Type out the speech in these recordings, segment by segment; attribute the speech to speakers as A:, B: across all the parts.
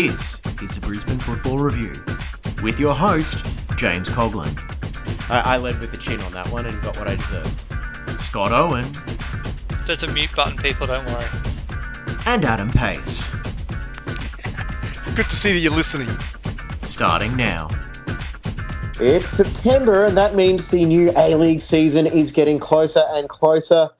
A: This is the Brisbane Football Review with your host, James Coughlin,
B: I, I led with the chin on that one and got what I deserved.
A: Scott Owen,
C: There's a mute button, people, don't worry.
A: and Adam Pace.
D: It's good to see that you're listening.
A: Starting now.
E: It's September, and that means the new A League season is getting closer and closer.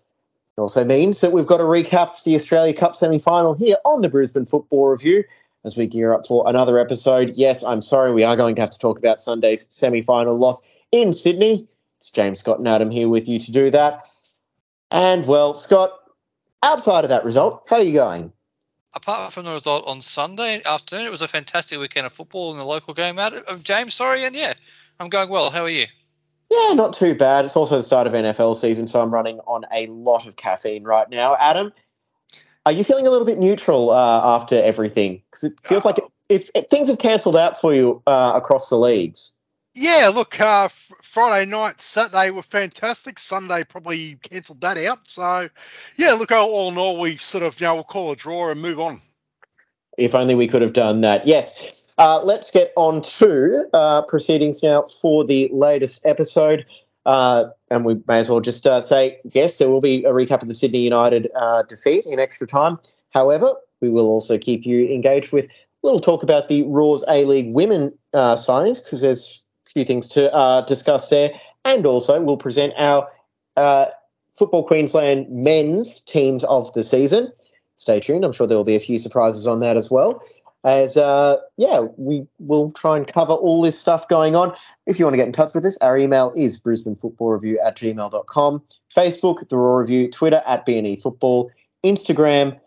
E: It also means that we've got to recap the Australia Cup semi final here on the Brisbane Football Review as we gear up for another episode. Yes, I'm sorry, we are going to have to talk about Sunday's semi final loss in Sydney. It's James Scott and Adam here with you to do that. And, well, Scott, outside of that result, how are you going?
C: Apart from the result on Sunday afternoon, it was a fantastic weekend of football in the local game. Out uh, of James, sorry, and yeah, I'm going well. How are you?
E: Yeah, not too bad. It's also the start of NFL season, so I'm running on a lot of caffeine right now. Adam, are you feeling a little bit neutral uh, after everything? Because it feels like it, it, things have cancelled out for you uh, across the leagues.
D: Yeah, look, uh, Friday night, Saturday were fantastic. Sunday probably cancelled that out. So, yeah, look, all all in all, we sort of, you know, we'll call a draw and move on.
E: If only we could have done that. Yes. Uh, let's get on to uh, proceedings now for the latest episode. Uh, and we may as well just uh, say, yes, there will be a recap of the Sydney United uh, defeat in extra time. However, we will also keep you engaged with a little talk about the Roar's A League women uh, signings because there's a few things to uh, discuss there. And also, we'll present our uh, Football Queensland men's teams of the season. Stay tuned. I'm sure there will be a few surprises on that as well as uh, yeah, we will try and cover all this stuff going on. If you want to get in touch with us, our email is brisbanefootballreview Football Review at gmail.com, Facebook, The Roar Review, Twitter at BNE Football, Instagram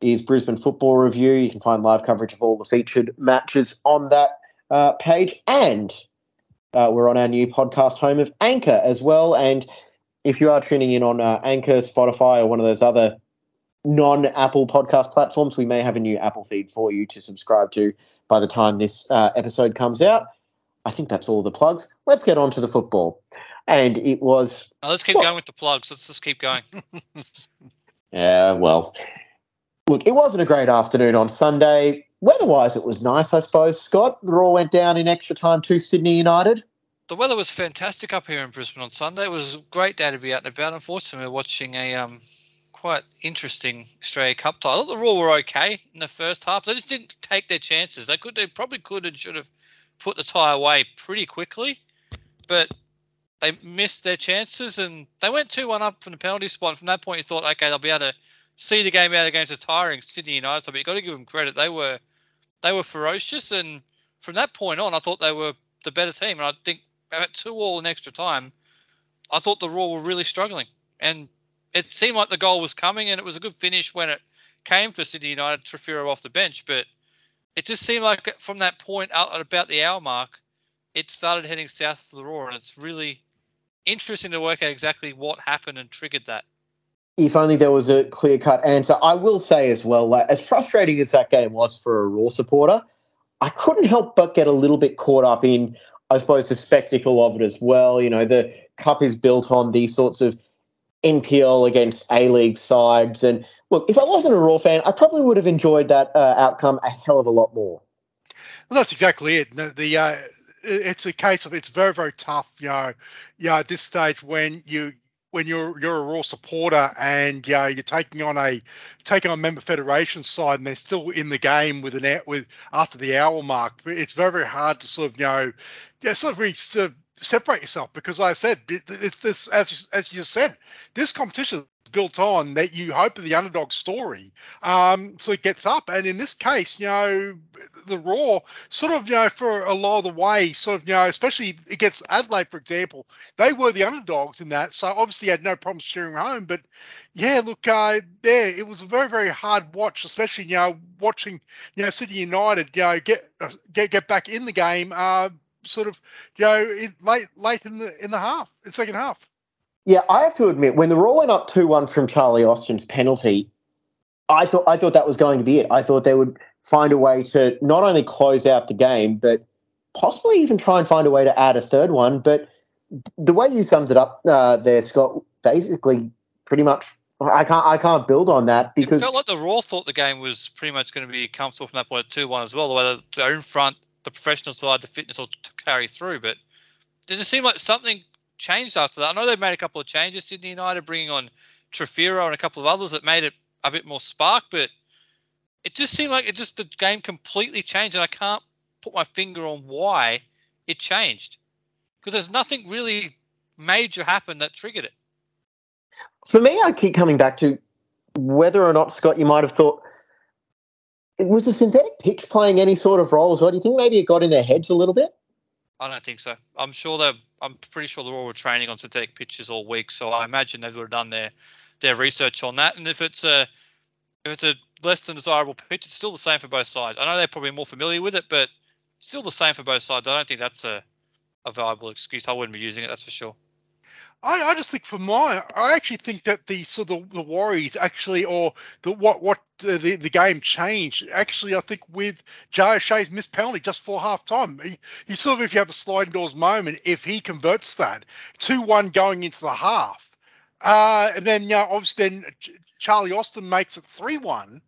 E: is Brisbane Football Review. You can find live coverage of all the featured matches on that uh, page. And uh, we're on our new podcast home of Anchor as well. And if you are tuning in on uh, Anchor, Spotify, or one of those other non Apple podcast platforms, we may have a new Apple feed for you to subscribe to by the time this uh, episode comes out. I think that's all the plugs. Let's get on to the football. And it was.
C: Now, let's keep
E: Well-
C: going with the plugs. Let's just keep going.
E: Yeah, well, look, it wasn't a great afternoon on Sunday. Weather-wise, it was nice, I suppose. Scott, the Roar went down in extra time to Sydney United.
C: The weather was fantastic up here in Brisbane on Sunday. It was a great day to be out and about. Unfortunately, we're watching a um, quite interesting Australia Cup tie. I thought the Roar were okay in the first half. They just didn't take their chances. They could, they probably could and should have put the tie away pretty quickly, but they missed their chances and they went two-one up from the penalty spot. And from that point, you thought, okay, they'll be able to see the game out against a tiring Sydney United. But you got to give them credit. They were they were ferocious, and from that point on, I thought they were the better team. And I think at two all in extra time, I thought the Roar were really struggling, and it seemed like the goal was coming, and it was a good finish when it came for Sydney United. Trafiro off the bench, but it just seemed like from that point out at about the hour mark, it started heading south for the Roar, and it's really interesting to work out exactly what happened and triggered that.
E: If only there was a clear cut answer. I will say as well, like, as frustrating as that game was for a Roar supporter, I couldn't help but get a little bit caught up in, I suppose, the spectacle of it as well. You know, the cup is built on these sorts of NPL against A League sides. And look, if I wasn't a Roar fan, I probably would have enjoyed that uh, outcome a hell of a lot more.
D: Well, that's exactly it. The, the uh, it's a case of it's very very tough, you know, yeah, at this stage when you when you're you're a Roar supporter and yeah, you're taking on a taking on member federation side and they're still in the game with an with after the hour mark. It's very very hard to sort of you know, yeah, sort of really sort of separate yourself because like I said it's this as as you said, this competition is built on that you hope the underdog story um so it gets up. And in this case you know the Roar sort of you know for a lot of the way sort of you know especially against adelaide for example they were the underdogs in that. So obviously had no problem steering home. But yeah look uh there it was a very very hard watch especially you know watching you know sydney united you know get uh, get get back in the game. Uh sort of you know in, late late in the in the half in second half
E: Yeah, I have to admit, when the Roar went up two one from Charlie Austin's penalty, I thought I thought that was going to be it. I thought they would find a way to not only close out the game, but possibly even try and find a way to add a third one. But the way you summed it up uh, there, Scott, basically pretty much I can't I can't build on that
C: It
E: because
C: felt like the Roar thought the game was pretty much going to be comfortable from that point at 2 1 as well. The way they're in front, the professional side, the fitness will carry through. But did it seem like something changed after that? I know they've made a couple of changes, Sydney United bringing on Trefiro and a couple of others that made it a bit more spark, but it just seemed like it just the game completely changed, and I can't put my finger on why it changed because there's nothing really major happened that triggered it.
E: for me, I keep coming back to whether or not Scott, you might have thought was the synthetic pitch playing any sort of role as well? Do you think maybe it got in their heads a little bit?
C: I don't think so. I'm sure they I'm pretty sure they're all training on synthetic pitches all week, so I imagine they would have done their their research on that. And if it's a if it's a less than desirable pitch, it's still the same for both sides. I know they're probably more familiar with it, but still the same for both sides. I don't think that's a a viable excuse. I wouldn't be using it, that's for sure.
D: I, I just think for my, I actually think that the sort of the, the Warriors actually, or the what what uh, the the game changed. Actually, I think with Jay O'Shea's missed penalty just for half time, he, he sort of if you have a sliding doors moment, if he converts that two one going into the half, uh, and then you know, obviously then Charlie Austin makes it three one.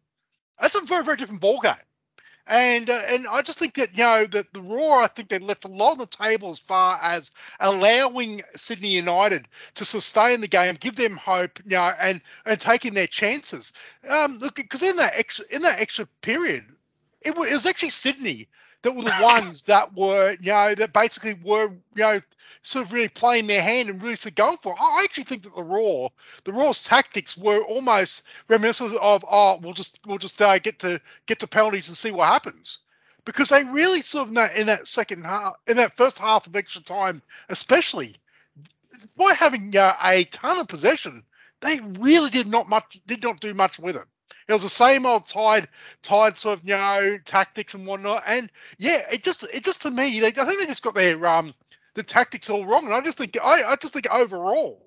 D: That's a very very different ball game. And uh, and I just think that you know that the Roar, I think they left a lot on the table as far as allowing Sydney United to sustain the game, give them hope, you know, and and taking their chances. Um, look, because in that extra in that extra period, it was, it was actually Sydney that were the ones that were you know that basically were you know sort of really playing their hand and really sort of going for. It. I actually think that the Roar, the Roar's tactics were almost reminiscent of oh we'll just we'll just uh, get to get to penalties and see what happens. Because they really sort of in that, in that second half, in that first half of extra time, especially, by having uh, a ton of possession, they really did not much did not do much with it. It was the same old tied, tied sort of you know tactics and whatnot. And yeah, it just it just to me, they, I think they just got their um the tactics all wrong. And I just think I, I just think overall,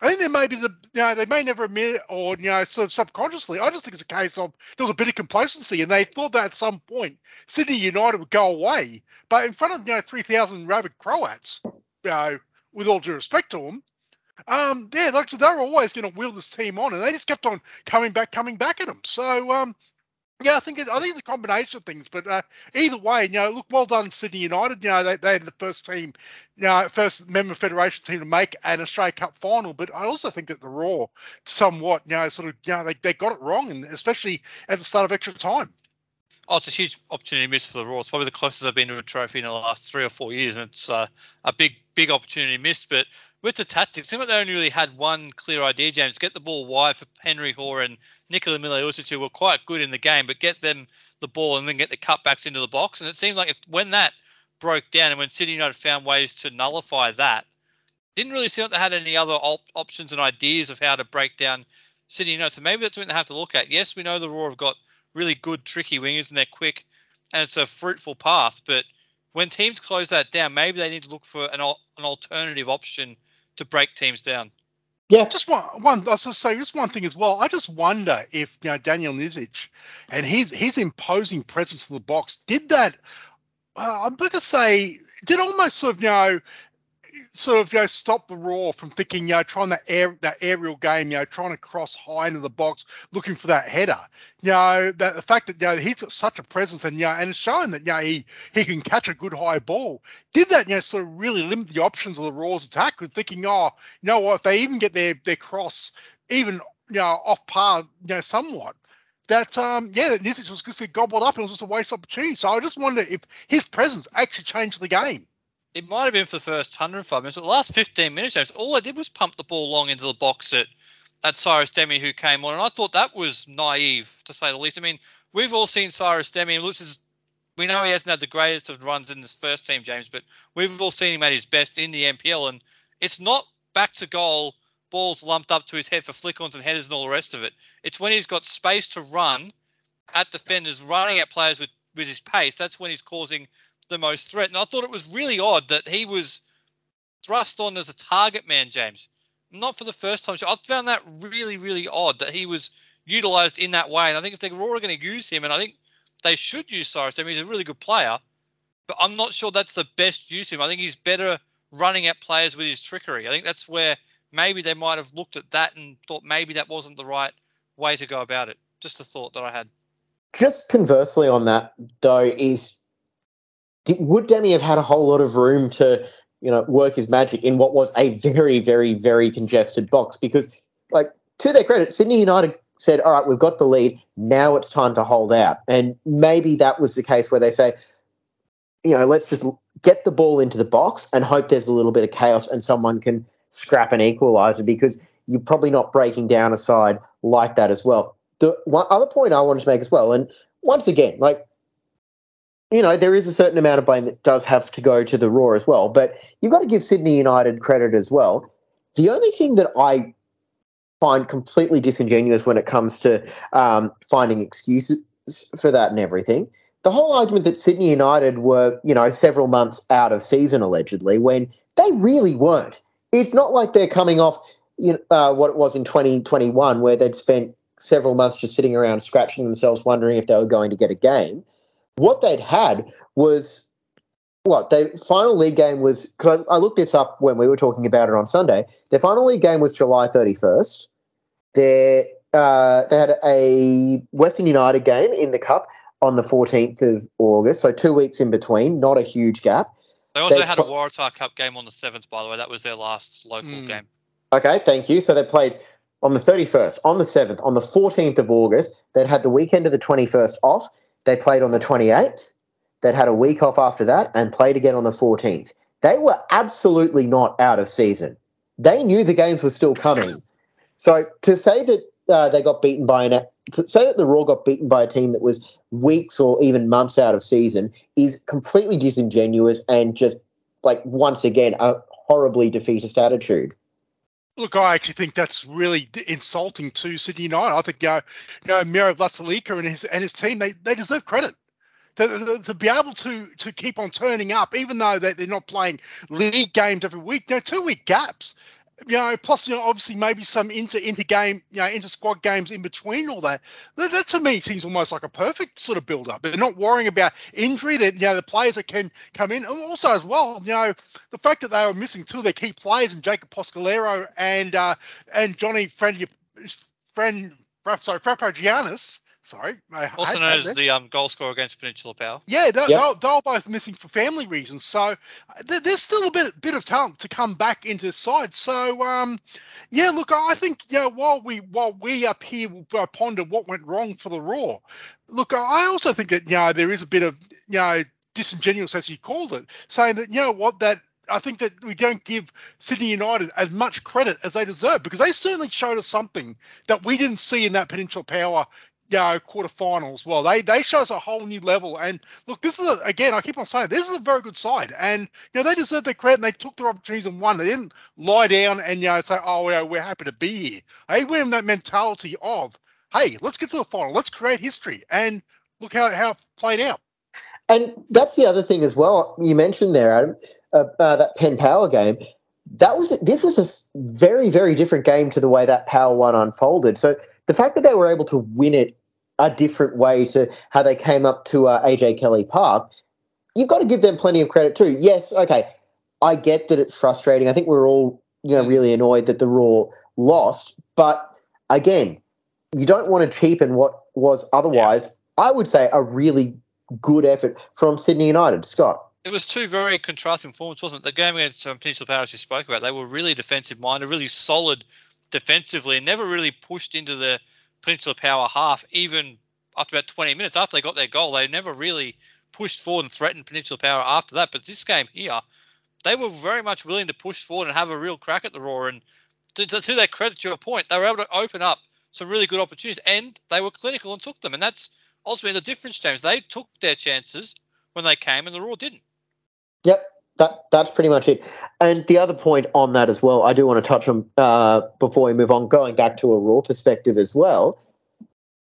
D: I think there may be the you know they may never admit it or you know sort of subconsciously. I just think it's a case of there was a bit of complacency and they thought that at some point Sydney United would go away, but in front of you know three thousand rabid Croats, you know with all due respect to them. Um, yeah, like said, they were always going to wheel this team on, and they just kept on coming back, coming back at them. So, um, yeah, I think it, I think it's a combination of things. But uh, either way, you know, look, well done, Sydney United. You know, they they had the first team, you know, first member federation team to make an Australia Cup final. But I also think that the Roar, somewhat, you know, sort of, you know, they, they got it wrong, and especially at the start of extra time.
C: Oh, it's a huge opportunity missed for the Roar. It's probably the closest I've been to a trophy in the last three or four years, and it's uh, a big, big opportunity missed. But with the tactics, seemed like they only really had one clear idea, James. Get the ball wide for Henry Hore and Nikola Mileusnic, who were quite good in the game, but get them the ball and then get the cutbacks into the box. And it seemed like if, when that broke down and when City United found ways to nullify that, didn't really seem like they had any other op- options and ideas of how to break down City United. So maybe that's something they have to look at. Yes, we know the Roar have got really good, tricky wingers and they're quick and it's a fruitful path, but when teams close that down, maybe they need to look for an, an alternative option to break teams down.
E: Yeah,
D: Just one, one. I was going to say just one thing as well. I just wonder if you know Daniel Nizic and his his imposing presence in the box did that. Uh, I'm going to say did almost sort of you know sort of you know stop the Roar from thinking you know trying that air that aerial game you know trying to cross high into the box looking for that header. You know that the fact that you know he's got such a presence and you know and it's showing that you know he he can catch a good high ball. Did that you know sort of really limit the options of the Roar's attack with thinking oh you know what if they even get their their cross even you know off par you know somewhat that um yeah that Nizic was just gobbled up and it was just a waste of opportunity. So I just wonder if his presence actually changed the game
C: It might have been for the first 105 minutes, but the last 15 minutes, James, all I did was pump the ball long into the box at, at Cyrus Dehmie, who came on, and I thought that was naive, to say the least. I mean, we've all seen Cyrus Dehmie, and looks as we know he hasn't had the greatest of runs in this first team, James, but we've all seen him at his best in the NPL, and it's not back to goal, balls lumped up to his head for flick-ons and headers and all the rest of it. It's when he's got space to run at defenders, running at players with, with his pace. That's when he's causing the most threat. And I thought it was really odd that he was thrust on as a target man, James. Not for the first time. So I found that really, really odd that he was utilized in that way. And I think if they were going to use him, and I think they should use Cyrus, I mean, he's a really good player, but I'm not sure that's the best use of him. I think he's better running at players with his trickery. I think that's where maybe they might have looked at that and thought maybe that wasn't the right way to go about it. Just a thought that I had.
E: Just conversely on that, though, is would Dehmie have had a whole lot of room to, you know, work his magic in what was a very, very, very congested box? Because, like, to their credit, Sydney United said, all right, we've got the lead. Now it's time to hold out. And maybe that was the case where they say, you know, let's just get the ball into the box and hope there's a little bit of chaos and someone can scrap an equaliser because you're probably not breaking down a side like that as well. The one other point I wanted to make as well, and once again, like, you know, there is a certain amount of blame that does have to go to the Raw as well, but you've got to give Sydney United credit as well. The only thing that I find completely disingenuous when it comes to um, finding excuses for that and everything. The whole argument that Sydney United were, you know, several months out of season allegedly, when they really weren't. It's not like they're coming off, you know, uh, what it was in 2021, where they'd spent several months just sitting around scratching themselves, wondering if they were going to get a game. What they'd had was what their final league game was because I, I, looked this up when we were talking about it on Sunday. Their final league game was July 31st. They uh, they had a Western United game in the cup on the 14th of August, so two weeks in between, not a huge gap.
C: They also they had a Waratah Cup game on the 7th, by the way. That was their last local mm. game.
E: Okay, thank you. So they played on the 31st, on the 7th, on the 14th of August. They'd had the weekend of the 21st off. They played on the 28th. They'd had a week off after that and played again on the 14th. They were absolutely not out of season. They knew the games were still coming. So to say that uh, they got beaten by an to say that the Raw got beaten by a team that was weeks or even months out of season is completely disingenuous and just like once again a horribly defeatist attitude.
D: Look, I actually think that's really insulting to Sydney United. I think you know, you know Miro Vlastelica and his and his team they, they deserve credit to, to, to, be able to to keep on turning up, even though they, they're not playing league games every week. You know, two week gaps. You know, plus you know, obviously maybe some inter inter game, you know, inter squad games in between all that. that. That to me seems almost like a perfect sort of build up. They're not worrying about injury. That you know the players that can come in, and also as well, you know, the fact that they were missing two of their key players, and Jacob Poscalero and uh, and Johnny Friend, friend, sorry, Frappo Giannis Sorry.
C: I, also known as the um, goal scorer against Peninsula Power.
D: Yeah, they're, yep. they're, they're, both missing for family reasons. So uh, there's still a bit bit of talent to come back into the side. So um, yeah, look, I think you know while we while we up here uh, ponder what went wrong for the Roar, look, I also think that you know there is a bit of you know disingenuous as you called it, saying that you know what that I think that we don't give Sydney United as much credit as they deserve because they certainly showed us something that we didn't see in that Peninsula Power you know, quarterfinals. Well, they they show us a whole new level. And look, this is a, again, I keep on saying this is a very good side, and you know they deserve their credit. and They took their opportunities and won. They didn't lie down and you know say, oh, we're happy to be here. They went in that mentality of, hey, let's get to the final, let's create history, and look how how it played out.
E: And that's the other thing as well. You mentioned there, Adam, uh, uh, that Penn Power game. That was this was a very very different game to the way that Power One unfolded. So the fact that they were able to win it a different way to how they came up to uh, AJ Kelly Park, you've got to give them plenty of credit too. Yes, okay, I get that it's frustrating. I think we're all you know really annoyed that the Roar lost, but again, you don't want to cheapen what was otherwise, yeah. I would say, a really good effort from Sydney United. Scott.
C: It was two very contrasting performances, wasn't it? The game against um, Peninsula Power, as you spoke about, they were really defensive minded, really solid defensively and never really pushed into the Peninsula Power half, even after about 20 minutes after they got their goal. They never really pushed forward and threatened Peninsula Power after that. But this game here, they were very much willing to push forward and have a real crack at the Roar. And to, to, to their credit, to your point, they were able to open up some really good opportunities and they were clinical and took them. And that's ultimately the difference, James. They took their chances when they came and the Roar didn't.
E: Yep, that that's pretty much it. And the other point on that as well, I do want to touch on uh, before we move on, going back to a Roar perspective as well.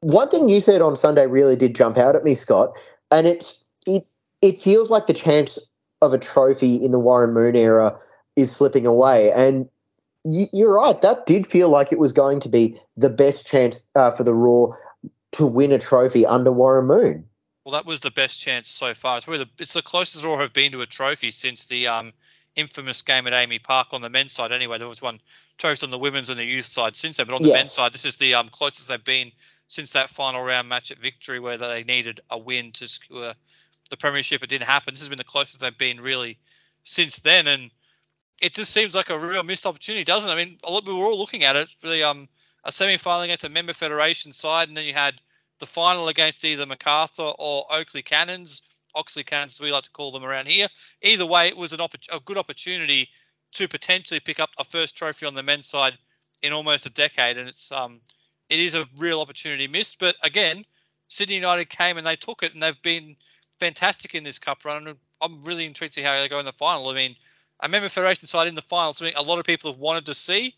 E: One thing you said on Sunday really did jump out at me, Scott, and it's it it feels like the chance of a trophy in the Warren Moon era is slipping away. And you're right, that did feel like it was going to be the best chance uh, for the Roar to win a trophy under Warren Moon.
C: Well, that was the best chance so far. It's, the, it's the closest Roar have been to a trophy since the um, infamous game at AAMI Park on the men's side. Anyway, there was one trophy on the women's and the youth side since then, but on the
E: Yes.
C: men's side, this is the um, closest they've been since that final round match at Victory, where they needed a win to secure the premiership. It didn't happen. This has been the closest they've been really since then, and it just seems like a real missed opportunity, doesn't it? I mean, a lot, we were all looking at it for the um a semi-final against a member federation side, and then you had the final against either MacArthur or Oakleigh Cannons, Oxley Cannons, as we like to call them around here. Either way, it was an oppor- a good opportunity to potentially pick up a first trophy on the men's side in almost a decade, and it's um it is a real opportunity missed. But again, Sydney United came and they took it, and they've been fantastic in this cup run. I'm really intrigued to see how they go in the final. I mean, a member federation side in the final, something a lot of people have wanted to see.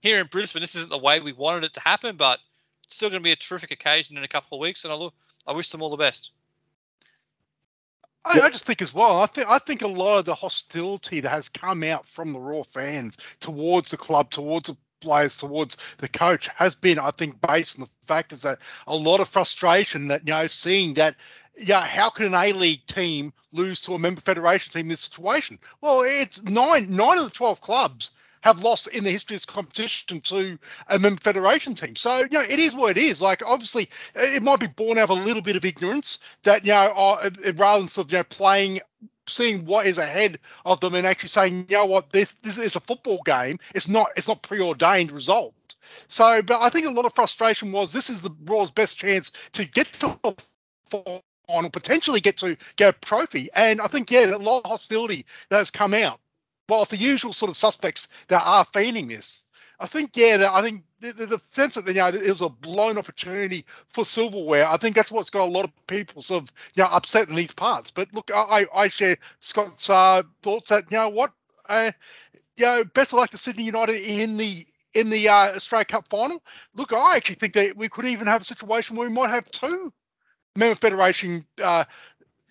C: Here in Brisbane, this isn't the way we wanted it to happen, but still going to be a terrific occasion in a couple of weeks, and I look, I wish them all the best.
D: I, I just think as well. I think I think a lot of the hostility that has come out from the Roar fans towards the club, towards the players, towards the coach, has been, I think, based on the fact is that a lot of frustration that you know, seeing that, yeah, how can an A League team lose to a member federation team in this situation? Well, it's nine nine of the twelve clubs have lost in the history of this competition to a member federation team. So, you know, it is what it is. Like, obviously, it might be born out of a little bit of ignorance that, you know, uh, rather than sort of, you know, playing, seeing what is ahead of them and actually saying, you know what, this this is a football game. It's not it's not preordained result. So, but I think a lot of frustration was this is the Roar's best chance to get to a final, potentially get to get a trophy. And I think, yeah, a lot of hostility that has come out it's the usual sort of suspects that are feigning this. I think, yeah, I think the, the, sense that you know it was a blown opportunity for silverware. I think that's what's got a lot of people sort of you know upset in these parts. But look, I I share Scott's uh, thoughts that you know what, uh, you know, best of luck to Sydney United in the in the uh, Australia Cup final. Look, I actually think that we could even have a situation where we might have two member federation. Uh,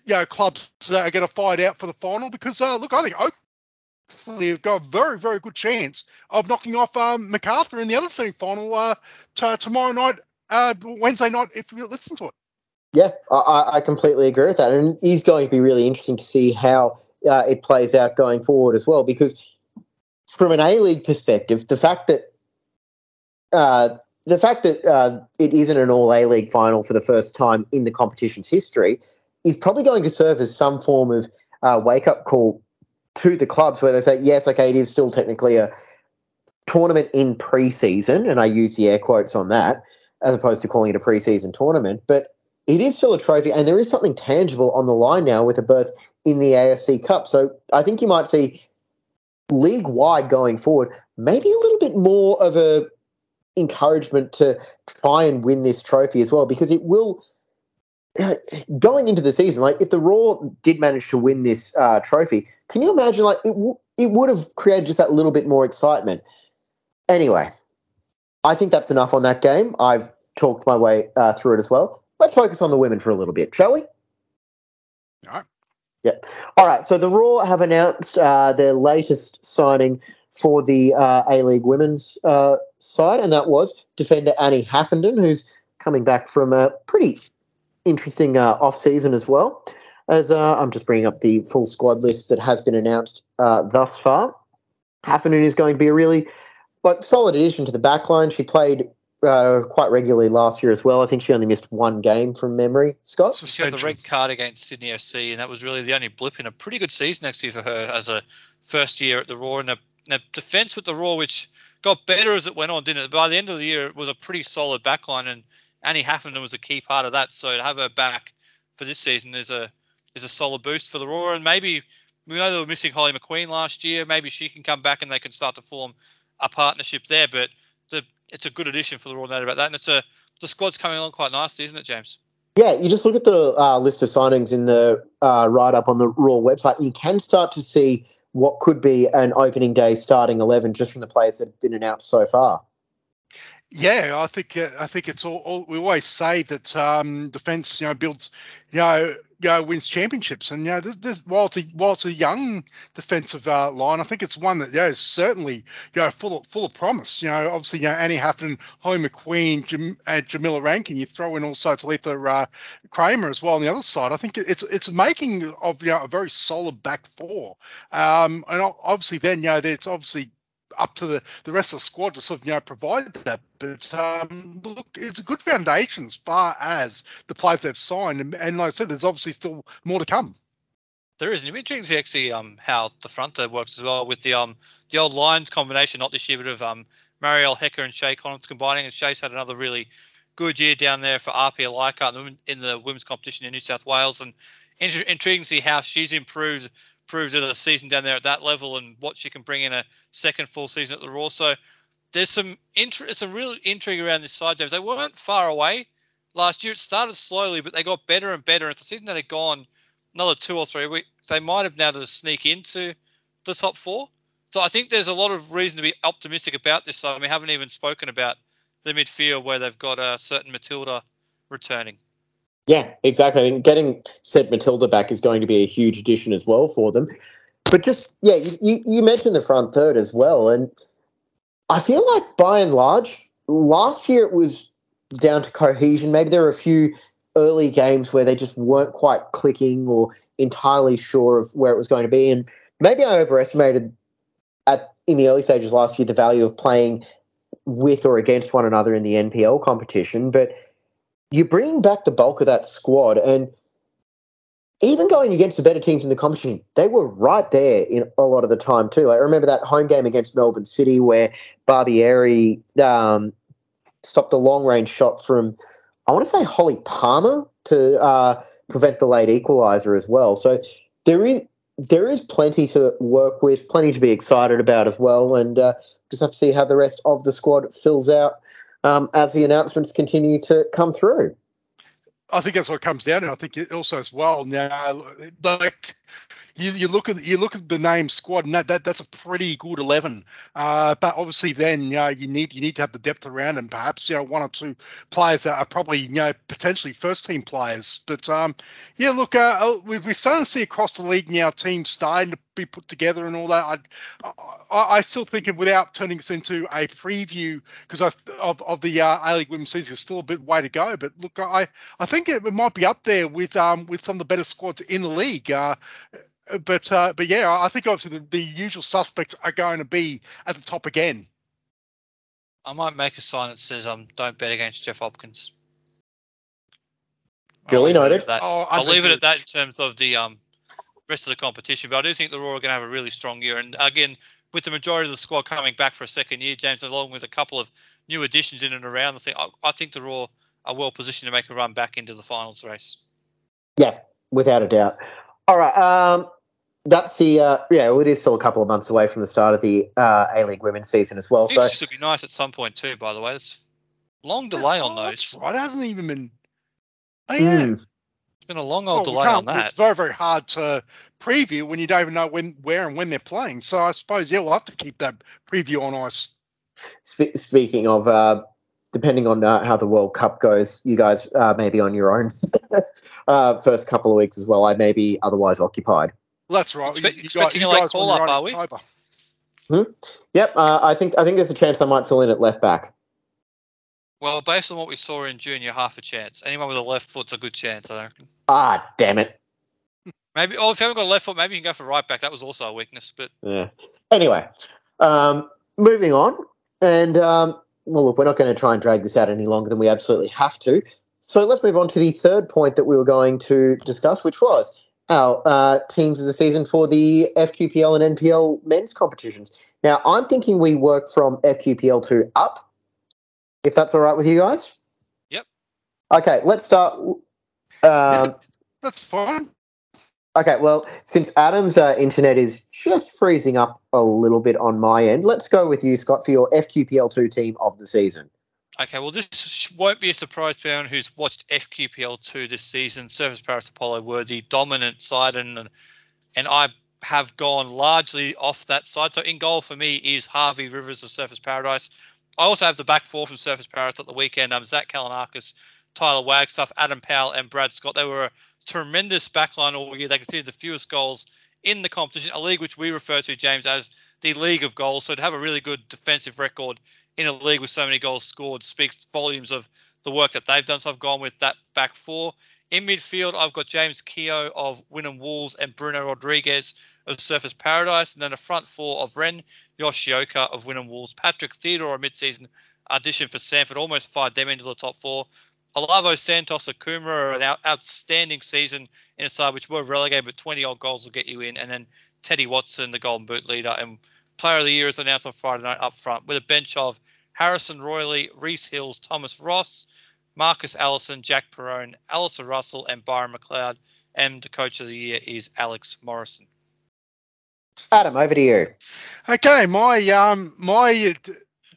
D: you know, clubs that are going to fight out for the final because uh, look, I think Oakleigh have got a very, very good chance of knocking off um, MacArthur in the other semi-final uh, t- tomorrow night, uh, Wednesday night, if you listen to it.
E: Yeah, I- I, completely agree with that, and it is going to be really interesting to see how uh, it plays out going forward as well. Because from an A League perspective, the fact that uh, the fact that uh, it isn't an All A League final for the first time in the competition's history is probably going to serve as some form of uh, wake up call to the clubs, where they say, yes, okay, it is still technically a tournament in pre-season, and I use the air quotes on that, as opposed to calling it a pre-season tournament, but it is still a trophy, and there is something tangible on the line now with a berth in the AFC Cup. So I think you might see league wide going forward, maybe a little bit more of a encouragement to try and win this trophy as well, because it will. Going into the season, like if the Roar did manage to win this uh, trophy, can you imagine? Like it, w- it would have created just that little bit more excitement. Anyway, I think that's enough on that game. I've talked my way uh, through it as well. Let's focus on the women for a little bit, shall we?
D: All right.
E: Yeah. All right. So the Roar have announced uh, their latest signing for the uh, A League women's uh, side, and that was defender Annie Haffenden, who's coming back from a pretty interesting uh, off season as well. As uh, I'm just bringing up the full squad list that has been announced uh, thus far. Haffenden is going to be a really like solid addition to the backline. She played uh, quite regularly last year as well. I think she only missed one game from memory. Scott.
C: She had the red card against Sydney FC, and that was really the only blip in a pretty good season actually for her as a first year at the Roar. And the, defense with the Roar, which got better as it went on, didn't it? By the end of the year, it was a pretty solid backline, and Annie Haffenden was a key part of that. So to have her back for this season is a is a solid boost for the Roar, and maybe we know they were missing Holly McQueen last year. Maybe she can come back and they can start to form a partnership there. But it's a good addition for the Roar. No about that, and it's a the squad's coming along quite nicely, isn't it, James?
E: Yeah, you just look at the uh, list of signings in the uh, write up on the Roar website, you can start to see what could be an opening day starting 11 just from the players that have been announced so far.
D: Yeah, I think uh, I think it's all, all we always say that um, defense, you know, builds, you know, you know, wins championships. And you know, this, this while it's a, while it's a young defensive uh, line, I think it's one that yeah, is certainly you know full of, full of promise. You know, obviously you know Annie Haffton, Holly McQueen, Jam, and Jamilla Rankin. You throw in also Talitha uh, Kramer as well on the other side. I think it's it's making of you know a very solid back four. Um, and obviously then you know it's obviously up to the, the rest of the squad to sort of you know provide that. But um, look, it's a good foundation as far as the players they've signed, and, and like I said, there's obviously still more to come.
C: There is, and be interesting to see actually um, how the front there works as well with the um the old Lions combination, not this year, but of um Mariel Hecher and Shay Collins combining. And Shay's had another really good year down there for RPA Leichhardt in the women's competition in New South Wales, and intriguing to see how she's improved proved it a season down there at that level and what she can bring in a second full season at the Roar. So there's some interest, some real intrigue around this side, James. They weren't far away last year. It started slowly, but they got better and better. If the season had gone another two or three weeks, they might have now to sneak into the top four. So I think there's a lot of reason to be optimistic about this side. We haven't even spoken about the midfield where they've got a certain Matilda returning.
E: Yeah, exactly. Think getting said Matilda back is going to be a huge addition as well for them. But just yeah, you, you mentioned the front third as well, and I feel like by and large, last year it was down to cohesion. Maybe there were a few early games where they just weren't quite clicking or entirely sure of where it was going to be, and maybe I overestimated at in the early stages last year the value of playing with or against one another in the NPL competition, but you bring back the bulk of that squad and even going against the better teams in the competition, they were right there in a lot of the time too. Like I remember that home game against Melbourne City where Barbieri um, stopped a long range shot from I want to say Holly Palmer to uh, prevent the late equaliser as well. So there is there is plenty to work with, plenty to be excited about as well, and uh, just have to see how the rest of the squad fills out um, as the announcements continue to come through.
D: I think that's what comes down to. I think it also as well now, like you, you look at you look at the name squad, and that, that that's a pretty good eleven. Uh, but obviously, then you know you need you need to have the depth around, and perhaps you know one or two players that are probably you know potentially first team players. But um, yeah, look, uh, uh we're starting to see across the league now teams starting to be put together and all that. I I, I still think it without turning this into a preview because of of the uh, A League Women's season, there's still a bit way to go. But look, I I think it, it might be up there with um with some of the better squads in the league. Uh, but uh, but yeah, I think obviously the, the, usual suspects are going to be at the top again.
C: I might make a sign that says um don't bet against Jeff Hopkins.
E: Duly noted.
C: Oh, I'll leave it at that in terms of the um rest of the competition. But I do think the Roar are going to have a really strong year. And again, with the majority of the squad coming back for a second year, James, along with a couple of new additions in and around the thing, I, I think the Roar are well positioned to make a run back into the finals race.
E: Yeah, without a doubt. All right. Um, that's the uh, yeah. Well, it is still a couple of months away from the start of the uh, A League Women's season as well.
C: So it should be nice at some point too. By the way, it's long delay on those.
D: That's right. It hasn't even been. Oh yeah. Mm.
C: It's been a long old well, delay on that.
D: It's very very hard to preview when you don't even know when, where, and when they're playing. So I suppose yeah, we'll have to keep that preview on ice.
E: Sp- speaking of, uh, depending on uh, how the World Cup goes, you guys uh, may be on your own uh, first couple of weeks as well. I may be otherwise occupied.
D: Well, that's right.
C: Expect, you, expecting you, like call up, are we?
E: Hmm? Yep. Uh, I think I think there's a chance I might fill in at left back.
C: Well, based on what we saw in junior, half a chance. Anyone with a left foot's a good chance, I reckon.
E: Ah, damn it.
C: Maybe. Oh, if you haven't got a left foot, maybe you can go for right back. That was also a weakness, but
E: yeah. Anyway, um, moving on, and um, well, look, we're not going to try and drag this out any longer than we absolutely have to. So let's move on to the third point that we were going to discuss, which was our uh, teams of the season for the FQPL and NPL men's competitions. Now, I'm thinking we work from FQPL to up, if that's all right with you guys.
C: Yep.
E: Okay, let's start. Um, yeah,
D: that's fine.
E: Okay, well, since Adam's uh, internet is just freezing up a little bit on my end, let's go with you, Scott, for your FQPL2 team of the season.
C: Okay, well, this won't be a surprise to anyone who's watched FQPL two this season. Surfers Paradise Apollo were the dominant side, and and I have gone largely off that side. So in goal for me is Harvey Rivers of Surfers Paradise. I also have the back four from Surface Pirates at the weekend. I'm um, Zach Kalinakis, Tyler Wagstaff, Adam Powell, and Brad Scott. They were a tremendous backline all year. They conceded the fewest goals in the competition, a league which we refer to, James, as the league of goals. So to have a really good defensive record in a league with so many goals scored speaks volumes of the work that they've done. So I've gone with that back four. In midfield, I've got James Keogh of Wynnum Wolves and Bruno Rodriguez of Surfers Paradise, and then a front four of Ren Yoshioka of Wynnum Wolves, Patrick Theodore, a mid-season addition for Sanford, almost fired them into the top four. Olavo Santos Coomera, an out, outstanding season in a side which were relegated, but 20 odd goals will get you in. And then Teddy Watson, the Golden Boot leader, and Player of the Year is announced on Friday night up front with a bench of Harrison Royley, Reese Hills, Thomas Ross, Marcus Allison, Jack Perrone, Alistair Russell, and Byron McLeod. And the coach of the year is Alex Morrison.
E: Adam, over to you.
D: Okay, my um my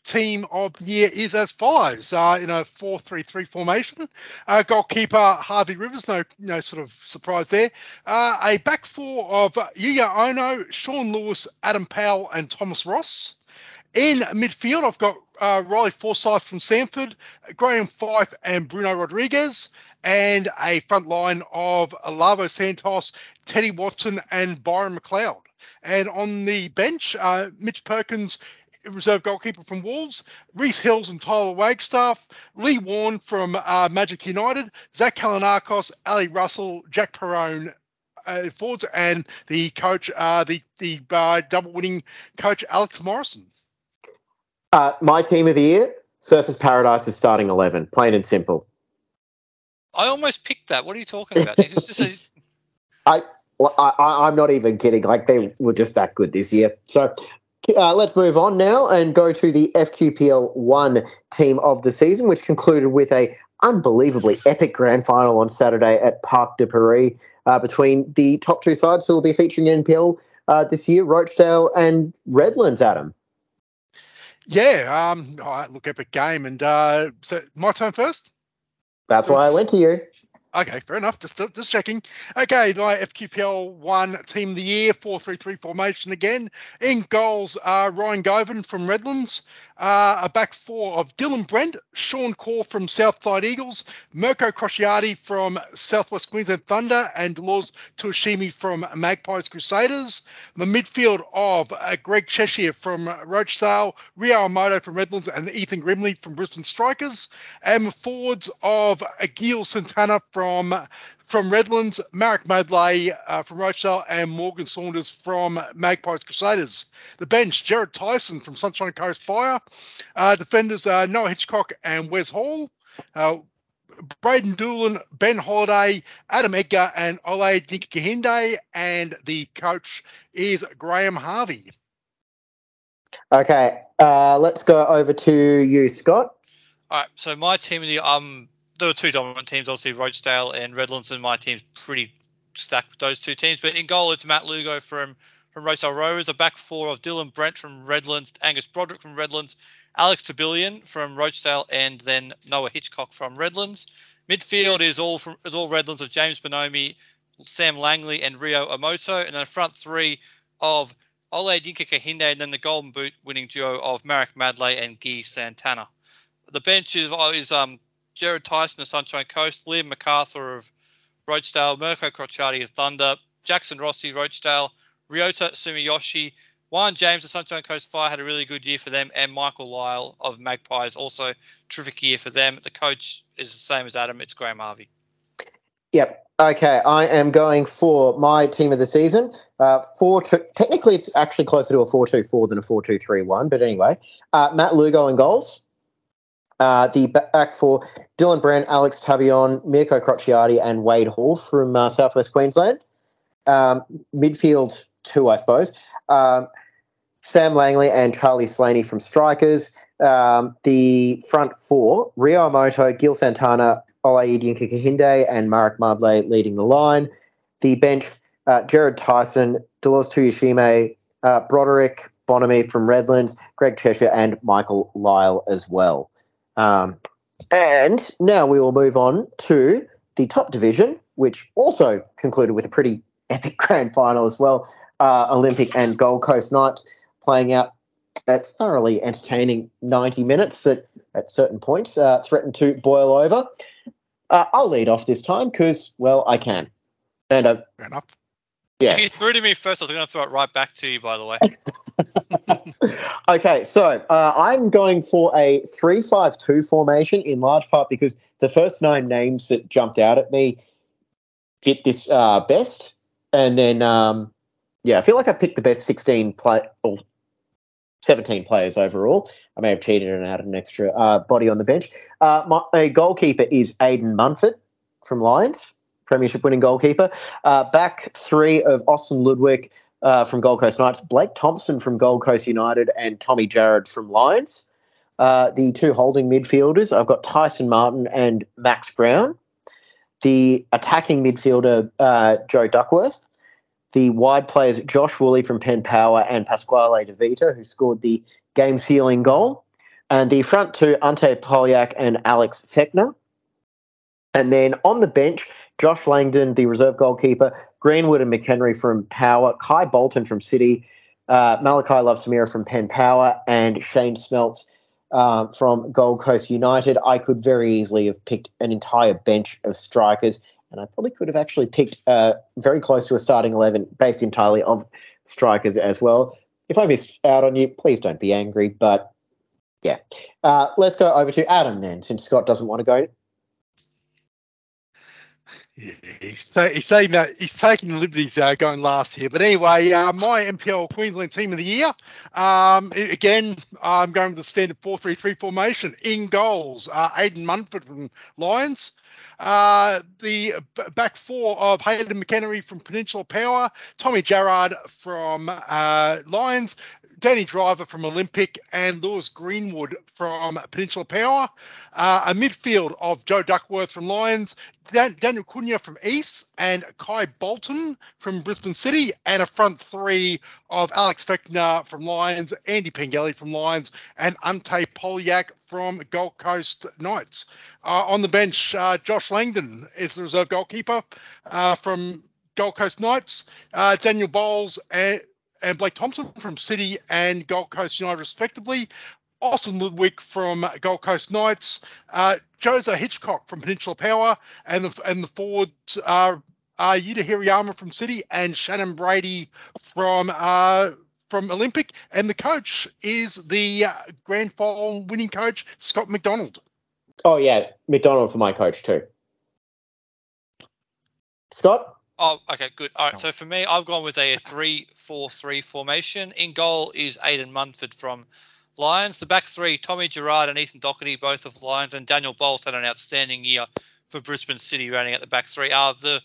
D: team of year is as follows uh, in a 4-3-3 formation. Uh, goalkeeper Harvey Rivers, no no sort of surprise there. Uh, a back four of Yuya Ono, Sean Lewis, Adam Powell, and Thomas Ross. In midfield, I've got uh, Riley Forsyth from Sanford, Graham Fife, and Bruno Rodriguez, and a front line of Lavo Santos, Teddy Watson, and Byron McLeod. And on the bench, uh, Mitch Perkins, reserve goalkeeper from Wolves, Reese Hills and Tyler Wagstaff, Lee Warren from uh, Magic United, Zach Kalinarkos, Ali Russell, Jack Perrone, uh, forwards, and the coach, uh, the the uh, double winning coach Alex Morrison.
E: Uh, my team of the year, Surfers Paradise is starting 11, plain and simple.
C: I almost picked that. What are you talking about? It's just a,
E: I, I, I'm not even kidding. Like they were just that good this year. So uh, let's move on now and go to the FQPL one team of the season, which concluded with a unbelievably epic grand final on Saturday at Parc de Paris uh, between the top two sides who will be featuring in NPL uh, this year, Rochdale and Redlands. Adam.
D: Yeah, um, right, look, epic game, and uh, so my turn first.
E: That's why I went to you.
D: Okay, fair enough. Just just checking. Okay, my FQPL one team of the year, four three three formation again. In goals, uh, Ryan Govan from Redlands, uh, a back four of Dylan Brent, Sean Core from Southside Eagles, Mirko Crociati from Southwest Queensland Thunder, and Delors Tuashimi from Magpies Crusaders. The midfield of uh, Greg Cheshire from Rochdale, Rio Amoto from Redlands, and Ethan Grimley from Brisbane Strikers. And the forwards of Agil Santana from from Redlands, Marek Madley uh, from Rochdale, and Morgan Saunders from Magpies Crusaders. The bench, Jared Tyson from Sunshine Coast Fire. Uh, defenders, uh, Noah Hitchcock and Wes Hall. Uh, Braden Doolan, Ben Holiday, Adam Edgar, and Ole Kahinde. And the coach is Graham Harvey.
E: Okay, uh, let's go over to you, Scott.
C: all right. So my team, of the um, there were two dominant teams, obviously Rochdale and Redlands, and my team's pretty stacked with those two teams. But in goal, it's Matt Lugo from from Rochdale Rovers, a back four of Dylan Brent from Redlands, Angus Broderick from Redlands, Alex Tabillion from Rochdale, and then Noah Hitchcock from Redlands. Midfield is all from is all Redlands of James Bonomi, Sam Langley, and Rio Amoto, and then a front three of Ole Dinka Kahinde, and then the Golden Boot winning duo of Marek Madley and Guy Santana. The bench is, is um, Jared Tyson of Sunshine Coast, Liam MacArthur of Rochdale, Mirko Crociati of Thunder, Jackson Rossi, Rochdale, Ryota Sumiyoshi, Juan James of Sunshine Coast Fire had a really good year for them, and Michael Lyle of Magpies also terrific year for them. The coach is the same as Adam. It's Graham Harvey.
E: Yep. Okay, I am going for my team of the season. Uh, four two, technically, it's actually closer to a four-two-four than a four-two-three-one. But anyway, uh, Matt Lugo in goals. Uh, the back for Dylan Brand, Alex Tabion, Mirko Crociati, and Wade Hall from uh, Southwest Queensland. Um, midfield two, I suppose. Um, Sam Langley and Charlie Slaney from Strikers. Um, the front four, Rio Amoto, Gil Santana, Olaidi Kahinde, and Marek Madley leading the line. The bench, uh, Jared Tyson, Delors Tuyashime, uh, Broderick, Bonamy from Redlands, Greg Cheshire, and Michael Lyle as well. Um, and now we will move on to the top division, which also concluded with a pretty epic grand final as well. Uh, Olympic and Gold Coast Knights playing out at thoroughly entertaining 90 minutes that at certain points, uh, threatened to boil over. Uh, I'll lead off this time because, well, I can. And uh,
D: Fair enough.
E: Yeah.
C: If you threw to me first, I was going to throw it right back to you. By the way,
E: okay, so uh, I'm going for a three-five-two formation in large part because the first nine names that jumped out at me fit this uh, best, and then um, yeah, I feel like I picked the best 16 play or 17 players overall. I may have cheated and added an extra uh, body on the bench. Uh, my, my goalkeeper is Aidan Munford from Lions, Premiership winning goalkeeper. Uh, back three of Austin Ludwig uh, from Gold Coast Knights, Blake Thompson from Gold Coast United, and Tommy Jarrod from Lions. Uh, the two holding midfielders, I've got Tyson Martin and Max Brown. The attacking midfielder, uh, Joe Duckworth. The wide players, Josh Woolley from Penn Power and Pasquale De Vita, who scored the game sealing goal. And the front two, Ante Polyak and Alex Fechner. And then on the bench, Josh Langdon, the reserve goalkeeper, Greenwood and McHenry from Power, Kai Bolton from City, uh, Malachi Love Samira from Penn Power, and Shane Smeltz uh, from Gold Coast United. I could very easily have picked an entire bench of strikers, and I probably could have actually picked uh, very close to a starting 11 based entirely of strikers as well. If I missed out on you, please don't be angry, but yeah. Uh, let's go over to Adam then, since Scott doesn't want to go.
D: Yeah, he's, ta- he's that he's taking liberties uh, going last here. But anyway, uh, my NPL Queensland team of the year. Um, again, I'm going with the standard 4-3-3 formation. In goals, uh, Aidan Munford from Lions. Uh, the back four of Hayden McHenry from Peninsula Power, Tommy Jarrard from uh, Lions, Danny Driver from Olympic, and Lewis Greenwood from Peninsula Power. Uh, a midfield of Joe Duckworth from Lions, Dan- Daniel Cunha from East, and Kai Bolton from Brisbane City, and a front three of Alex Fechner from Lions, Andy Pengelly from Lions, and Ante Polyak from Gold Coast Knights. Uh, on the bench, uh, Josh Langdon is the reserve goalkeeper uh, from Gold Coast Knights, uh, Daniel Bowles and, and Blake Thompson from City and Gold Coast United, respectively. Austin Ludwig from Gold Coast Knights, uh, Jose Hitchcock from Peninsula Power, and the and the forwards are uh, Yuta Hirayama from City and Shannon Brady from uh, from Olympic, and the coach is the uh, grand final winning coach Scott McDonald.
E: Oh, yeah, McDonald for my coach too. Scott?
C: Oh, okay, good. All right,
D: Oh.
C: so for me, I've gone with a 3-4-3 formation. In goal is Aidan Munford from Lions. The back three, Tommy Gerard and Ethan Doherty, both of Lions, and Daniel Bowles had an outstanding year for Brisbane City, running at the back three. Uh, the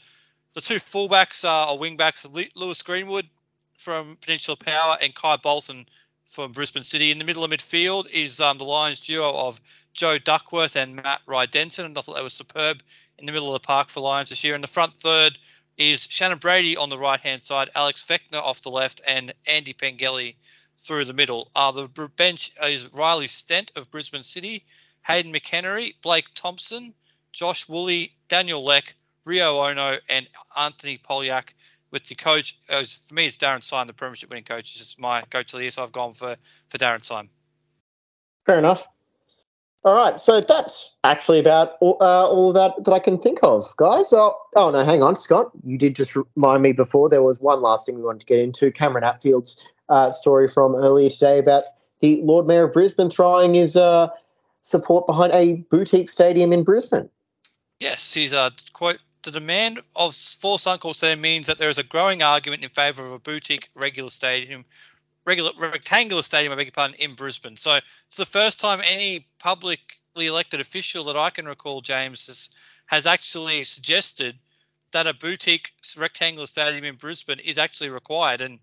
C: the two fullbacks are or wingbacks, Le- Lewis Greenwood from Peninsula Power and Kai Bolton from Brisbane City. In the middle of midfield is um, the Lions duo of Joe Duckworth and Matt Rydenton, and I thought they were superb in the middle of the park for Lions this year. In the front third is Shannon Brady on the right hand side, Alex Fechner off the left, and Andy Pengelly through the middle. Uh, the bench is Riley Stent of Brisbane City, Hayden McHenry, Blake Thompson, Josh Woolley, Daniel Leck, Rio Ono, and Anthony Polyak. With the coach, as for me, it's Darren Syme, the Premiership winning coach. It's just my coach of the year, so I've gone for for Darren Syme.
E: Fair enough. All right, so that's actually about all, uh, all that that I can think of, guys. Oh, oh no, hang on, Scott. You did just remind me before there was one last thing we wanted to get into. Cameron Atfield's uh, story from earlier today about the Lord Mayor of Brisbane throwing his uh, support behind a boutique stadium in Brisbane.
C: Yes, he's uh, quote the demand of for Suncorp Stadium means that there is a growing argument in favour of a boutique regular stadium, regular rectangular stadium, I beg your pardon, in Brisbane. So it's the first time any publicly elected official that I can recall, James, has, has actually suggested that a boutique rectangular stadium in Brisbane is actually required. And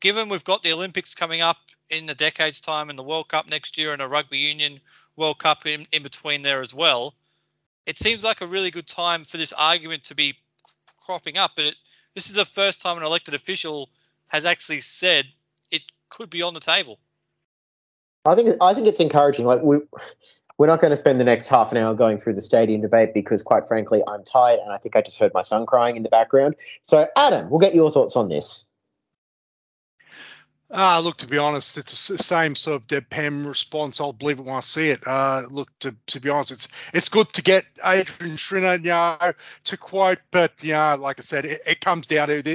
C: given we've got the Olympics coming up in a decade's time and the World Cup next year and a rugby union World Cup in, in between there as well, it seems like a really good time for this argument to be cropping up. But it, this is the first time an elected official has actually said could be on the table.
E: I think I think it's encouraging. Like we we're not going to spend the next half an hour going through the stadium debate because, quite frankly, I'm tired and I think I just heard my son crying in the background. So, Adam, we'll get your thoughts on this.
D: Ah, look, to be honest, it's the same sort of deadpan response. I'll believe it when I see it. Uh, look, to, to be honest, it's it's good to get Adrian Schrinner, you know, to quote, but you know, like I said, it, it comes down to it,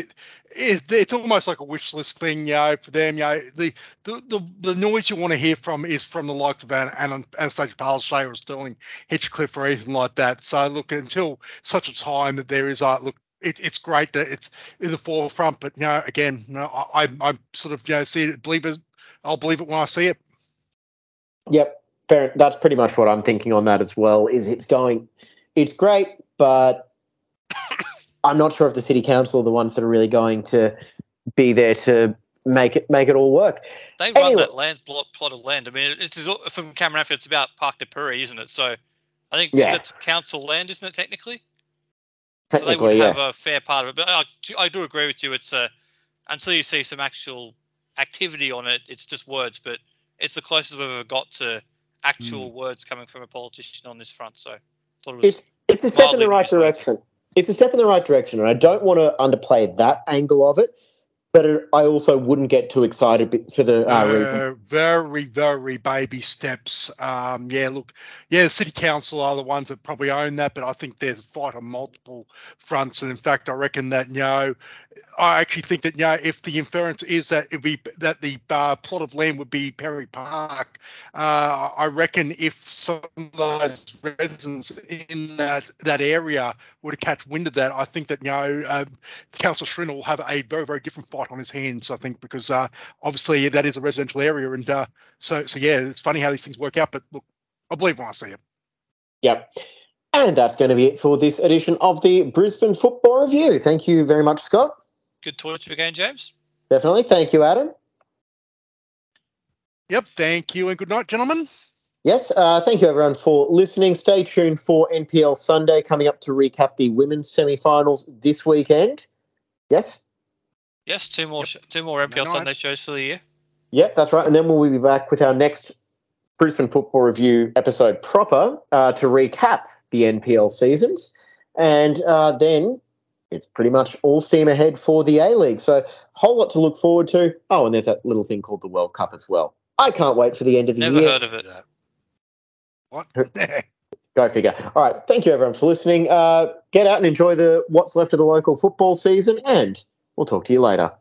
D: it, it's almost like a wish list thing, you know, for them. You know, the the the, the noise you want to hear from is from the likes of An, An, Anastasia Palaszczuk or Sterling Hinchliffe or anything like that. So look, until such a time that there is, uh, look, it, it's great that it's in the forefront. But you know, again, you know, I, I sort of you know see it, believe it. I'll believe it when I see it.
E: Yep, fair. That's pretty much what I'm thinking on that as well. Is it's going, it's great, but I'm not sure if the city council are the ones that are really going to be there to make it make it all work.
C: They run that land plot, plot of land. I mean, it's from Cameron It's about Park de Paris, isn't it? So I think yeah. that's council land, isn't it? Technically. So they would have a fair part of it. But I, I do agree with you. It's a until you see some actual activity on it, it's just words. But it's the closest we've ever got to actual mm. words coming from a politician on this front. So
E: it it's, it's a step in the right direction. It's a step in the right direction, and I don't want to underplay that angle of it but I also wouldn't get too excited for the uh, uh,
D: very, very baby steps. Um, yeah, look, yeah, the city council are the ones that probably own that, but I think there's a fight on multiple fronts. And in fact, I reckon that you know, I actually think that you know, if the inference is that it be that the uh, plot of land would be Perry Park, uh, I reckon if some of those residents in that that area were to catch wind of that, I think that you know, uh, Councillor Schrinner will have a very, very different fight on his hands. I think because uh, obviously that is a residential area, and uh, so so yeah, it's funny how these things work out. But look, I believe when I see it.
E: Yep. And that's going to be it for this edition of the Brisbane Football Review. Thank you very much, Scott.
C: Good talk to you again, James.
E: Definitely. Thank you, Adam.
D: Yep. Thank you and good night, gentlemen.
E: Yes. Uh, thank you, everyone, for listening. Stay tuned for NPL Sunday coming up to recap the women's semi finals this weekend. Yes.
C: Yes, two more yep. two more NPL Sunday shows for the year.
E: Yep, that's right. And then we'll be back with our next Brisbane Football Review episode proper uh, to recap the NPL seasons. And uh, then it's pretty much all steam ahead for the A League. So, a whole lot to look forward to. Oh, and there's that little thing called the World Cup as well. I can't wait for the end of the
C: Never
E: year.
C: Never heard of it.
D: What?
E: Go figure. All right. Thank you, everyone, for listening. Uh, get out and enjoy the what's left of the local football season, and we'll talk to you later.